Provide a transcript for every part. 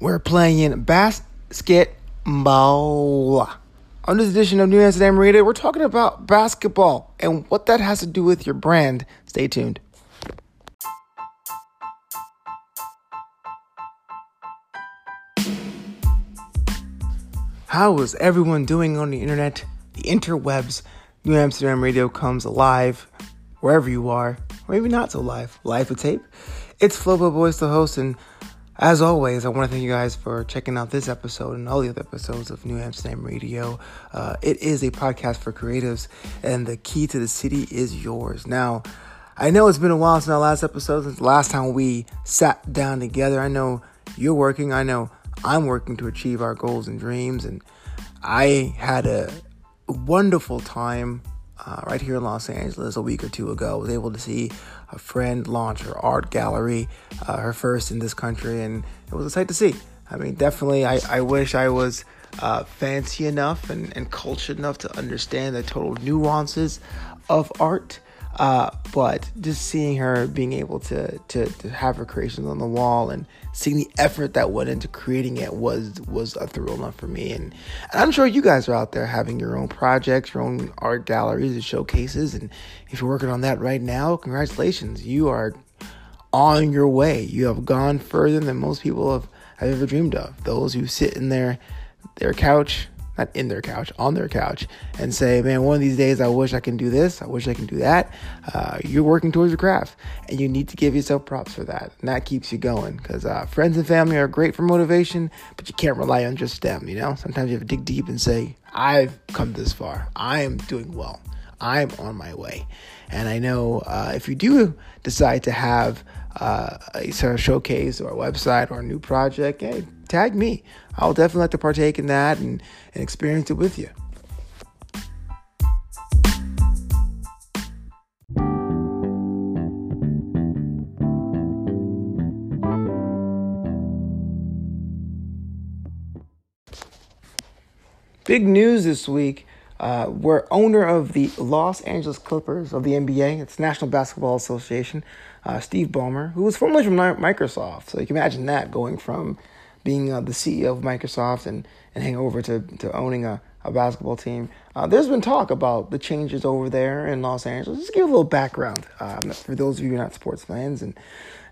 We're playing basketball. On this edition of New Amsterdam Radio, we're talking about basketball and what that has to do with your brand. Stay tuned. How is everyone doing on the internet, the interwebs? New Amsterdam Radio comes alive wherever you are, or maybe not so live, live to tape. It's Flobo Boys, the host, and as always, I want to thank you guys for checking out this episode and all the other episodes of New Amsterdam Radio. Uh, it is a podcast for creatives, and the key to the city is yours. Now, I know it's been a while since our last episode, since the last time we sat down together. I know you're working, I know I'm working to achieve our goals and dreams, and I had a wonderful time uh, right here in Los Angeles a week or two ago. I was able to see a friend launch her art gallery, uh, her first in this country, and it was a sight to see. I mean, definitely, I, I wish I was uh, fancy enough and, and cultured enough to understand the total nuances of art. Uh, but just seeing her being able to, to to have her creations on the wall and seeing the effort that went into creating it was was a thrill enough for me. And, and I'm sure you guys are out there having your own projects, your own art galleries and showcases. And if you're working on that right now, congratulations, you are on your way. You have gone further than most people have, have ever dreamed of. Those who sit in their their couch not in their couch, on their couch, and say, man, one of these days I wish I can do this, I wish I can do that. Uh, you're working towards your craft, and you need to give yourself props for that. And that keeps you going because uh, friends and family are great for motivation, but you can't rely on just them, you know? Sometimes you have to dig deep and say, I've come this far, I am doing well, I'm on my way. And I know uh, if you do decide to have uh, a sort of showcase or a website or a new project, hey, tag me. I'll definitely like to partake in that and, and experience it with you. Big news this week. Uh, we're owner of the Los Angeles Clippers of the NBA. It's National Basketball Association. Uh, Steve Ballmer, who was formerly from Microsoft. So you can imagine that going from being uh, the CEO of Microsoft and, and hang over to, to owning a, a basketball team. Uh, there's been talk about the changes over there in Los Angeles. Just give a little background um, for those of you not sports fans. And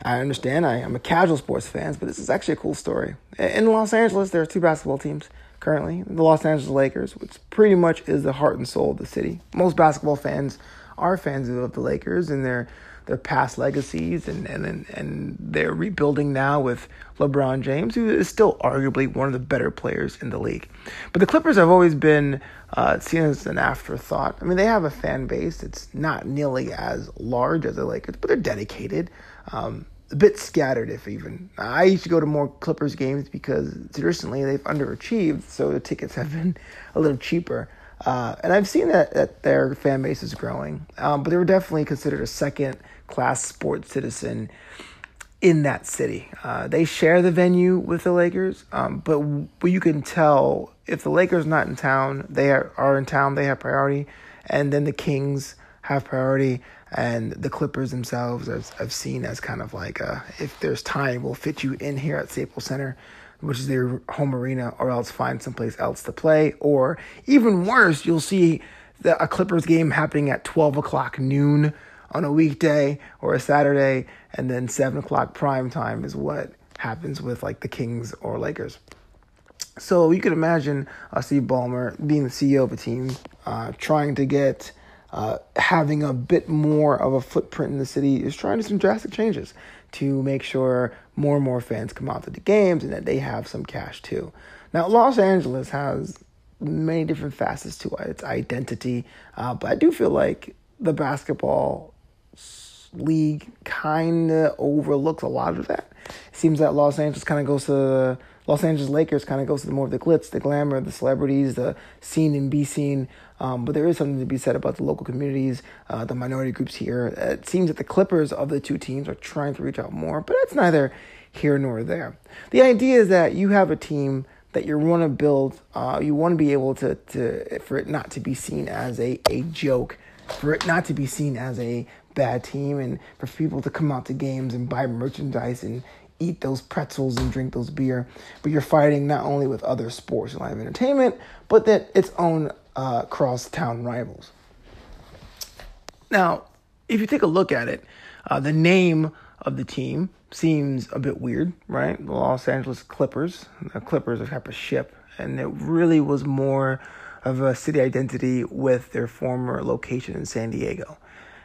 I understand I, am a casual sports fan, but this is actually a cool story. In Los Angeles, there are two basketball teams currently the Los Angeles Lakers, which pretty much is the heart and soul of the city. Most basketball fans are fans of the Lakers, and they're their past legacies and, and, and they're rebuilding now with LeBron James, who is still arguably one of the better players in the league. But the Clippers have always been uh, seen as an afterthought. I mean, they have a fan base. It's not nearly as large as the Lakers, but they're dedicated. Um, a bit scattered, if even. I used to go to more Clippers games because traditionally they've underachieved, so the tickets have been a little cheaper. Uh, and I've seen that, that their fan base is growing, um, but they were definitely considered a second class sports citizen in that city. Uh, they share the venue with the Lakers, um, but, but you can tell if the Lakers not in town, they are, are in town, they have priority, and then the Kings have priority, and the Clippers themselves I've, I've seen as kind of like if there's time, we'll fit you in here at Staples Center, which is their home arena, or else find someplace else to play, or even worse, you'll see the, a Clippers game happening at 12 o'clock noon on a weekday or a Saturday, and then seven o'clock prime time is what happens with like the Kings or Lakers. So you can imagine uh, Steve Ballmer being the CEO of a team, uh, trying to get uh, having a bit more of a footprint in the city, is trying to do some drastic changes to make sure more and more fans come out to the games and that they have some cash too. Now, Los Angeles has many different facets to its identity, uh, but I do feel like the basketball league kind of overlooks a lot of that. It seems that Los Angeles kind of goes to Los Angeles Lakers kind of goes to the more of the glitz, the glamour, the celebrities, the seen and be seen. Um, but there is something to be said about the local communities, uh, the minority groups here. It seems that the Clippers of the two teams are trying to reach out more, but that's neither here nor there. The idea is that you have a team that you want to build. Uh, you want to be able to, to for it not to be seen as a, a joke, for it not to be seen as a bad team and for people to come out to games and buy merchandise and eat those pretzels and drink those beer, but you're fighting not only with other sports and live entertainment, but that its own uh, cross town rivals. Now, if you take a look at it, uh, the name of the team seems a bit weird, right? The Los Angeles Clippers. The Clippers are type of ship, and it really was more of a city identity with their former location in San Diego.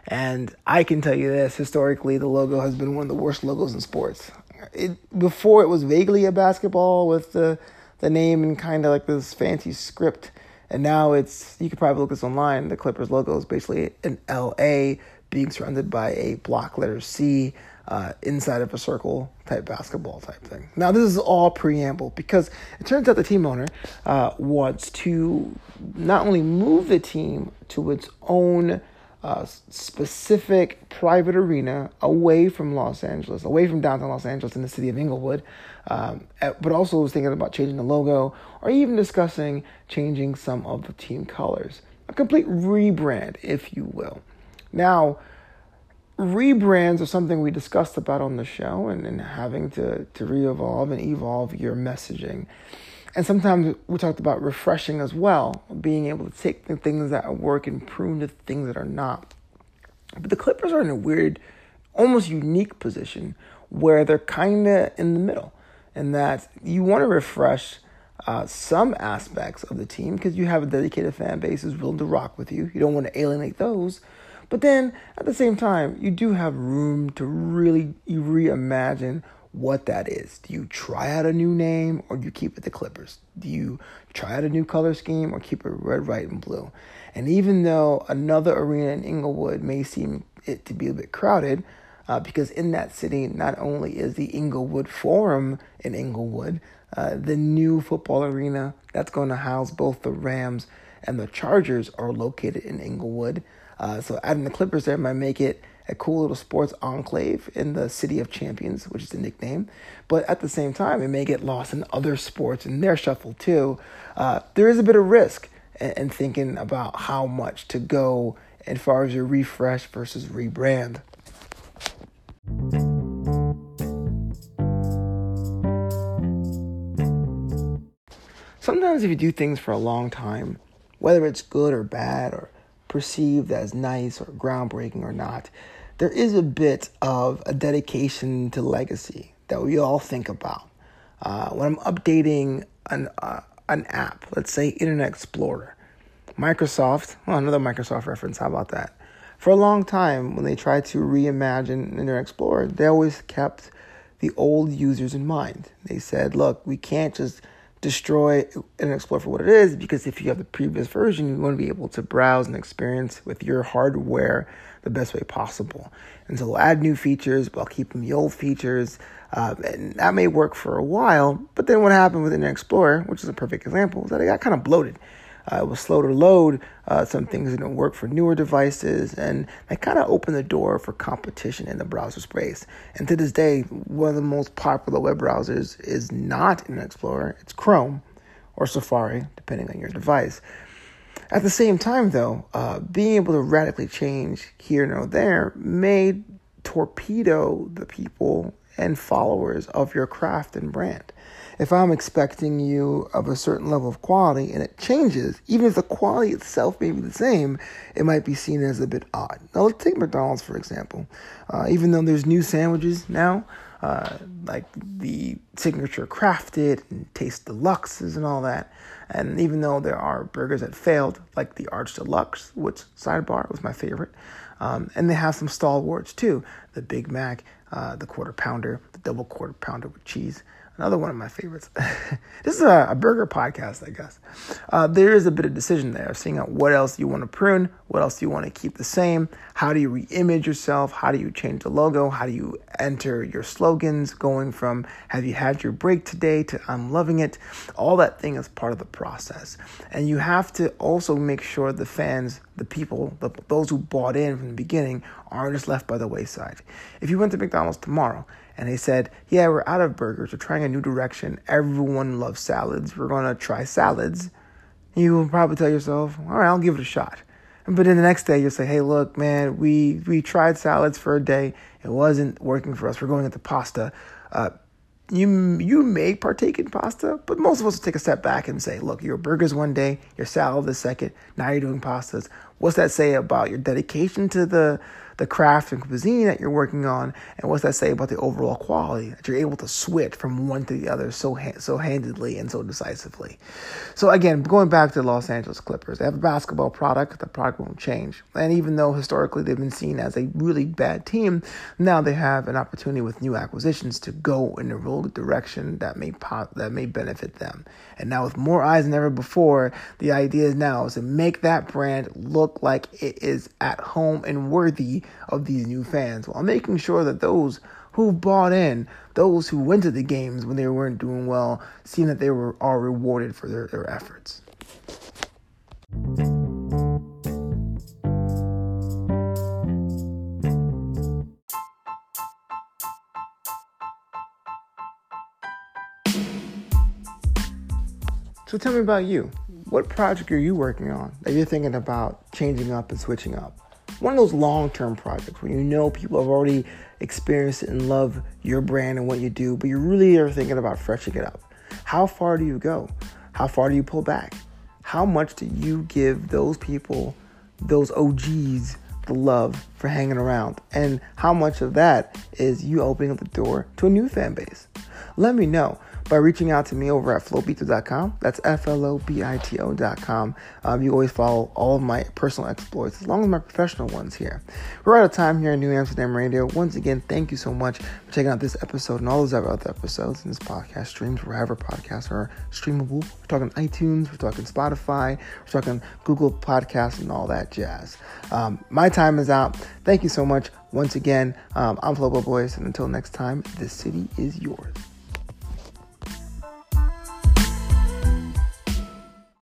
And I can tell you this historically, the logo has been one of the worst logos in sports. It, before it was vaguely a basketball with the, the name and kind of like this fancy script. And now it's, you could probably look this online. The Clippers logo is basically an LA being surrounded by a block letter C uh, inside of a circle type basketball type thing. Now, this is all preamble because it turns out the team owner uh, wants to not only move the team to its own uh, specific private arena away from Los Angeles, away from downtown Los Angeles in the city of Inglewood, um, but also was thinking about changing the logo or even discussing changing some of the team colors. A complete rebrand, if you will. Now, rebrands are something we discussed about on the show and, and having to, to re-evolve and evolve your messaging. And sometimes we talked about refreshing as well, being able to take the things that work and prune the things that are not. But the Clippers are in a weird, almost unique position where they're kind of in the middle, and that you want to refresh uh, some aspects of the team because you have a dedicated fan base who's willing to rock with you. You don't want to alienate those. But then at the same time, you do have room to really reimagine what that is. Do you try out a new name or do you keep it the Clippers? Do you try out a new color scheme or keep it red, white, and blue? And even though another arena in Inglewood may seem it to be a bit crowded, uh, because in that city not only is the Inglewood Forum in Inglewood, uh, the new football arena that's going to house both the Rams and the Chargers are located in Inglewood. Uh, so adding the Clippers there might make it a cool little sports enclave in the City of Champions, which is the nickname. But at the same time, it may get lost in other sports in their shuffle too. Uh, there is a bit of risk in, in thinking about how much to go as far as your refresh versus rebrand. Sometimes, if you do things for a long time, whether it's good or bad or perceived as nice or groundbreaking or not, there is a bit of a dedication to legacy that we all think about. Uh, when I'm updating an, uh, an app, let's say Internet Explorer, Microsoft, well, another Microsoft reference, how about that? For a long time, when they tried to reimagine Internet Explorer, they always kept the old users in mind. They said, look, we can't just destroy Internet Explorer for what it is because if you have the previous version, you want to be able to browse and experience with your hardware the best way possible. And so we'll add new features while keeping the old features. Uh, and that may work for a while, but then what happened with Internet Explorer, which is a perfect example, is that it got kind of bloated. Uh, it was slow to load. Uh, some things didn't work for newer devices, and that kind of opened the door for competition in the browser space. And to this day, one of the most popular web browsers is not Internet Explorer; it's Chrome or Safari, depending on your device. At the same time, though, uh, being able to radically change here and there may torpedo the people and followers of your craft and brand. If I'm expecting you of a certain level of quality and it changes, even if the quality itself may be the same, it might be seen as a bit odd. Now, let's take McDonald's for example. Uh, even though there's new sandwiches now, uh, like the signature crafted and taste deluxes and all that. And even though there are burgers that failed, like the Arch Deluxe, which sidebar was my favorite, um, and they have some stalwarts too the Big Mac, uh, the quarter pounder, the double quarter pounder with cheese, another one of my favorites. this is a, a, burger podcast, I guess. Uh, there is a bit of decision there, seeing out what else you want to prune, what else you want to keep the same, how do you re-image yourself, how do you change the logo, how do you enter your slogans, going from "Have you had your break today?" to "I'm loving it." All that thing is part of the process, and you have to also make sure the fans, the people, the, those who bought in from the beginning, aren't just left by the wayside. If you went to McDonald's tomorrow and they said, Yeah, we're out of burgers. We're trying a new direction. Everyone loves salads. We're going to try salads. You will probably tell yourself, All right, I'll give it a shot. But then the next day, you'll say, Hey, look, man, we, we tried salads for a day. It wasn't working for us. We're going into pasta. Uh, you you may partake in pasta, but most of us will take a step back and say, look, your burgers one day, your salad the second, now you're doing pastas. What's that say about your dedication to the the craft and cuisine that you're working on, and what's that say about the overall quality that you're able to switch from one to the other so ha- so handedly and so decisively. So again, going back to the Los Angeles Clippers, they have a basketball product. The product won't change, and even though historically they've been seen as a really bad team, now they have an opportunity with new acquisitions to go in a real direction that may pop, that may benefit them. And now with more eyes than ever before, the idea is now is to make that brand look like it is at home and worthy of these new fans while making sure that those who bought in, those who went to the games when they weren't doing well, seeing that they were are rewarded for their, their efforts. So tell me about you. What project are you working on that you're thinking about changing up and switching up? One of those long term projects where you know people have already experienced and love your brand and what you do, but you really are thinking about freshening it up. How far do you go? How far do you pull back? How much do you give those people, those OGs, the love for hanging around? And how much of that is you opening up the door to a new fan base? Let me know by reaching out to me over at flobito.com. That's F L O B I T O.com. Um, you always follow all of my personal exploits as long as my professional ones here. We're out of time here in New Amsterdam Radio. Once again, thank you so much for checking out this episode and all those other episodes in this podcast streams, wherever podcasts are streamable. We're talking iTunes, we're talking Spotify, we're talking Google Podcasts, and all that jazz. Um, my time is out. Thank you so much. Once again, um, I'm Flobo Boys, and until next time, the city is yours.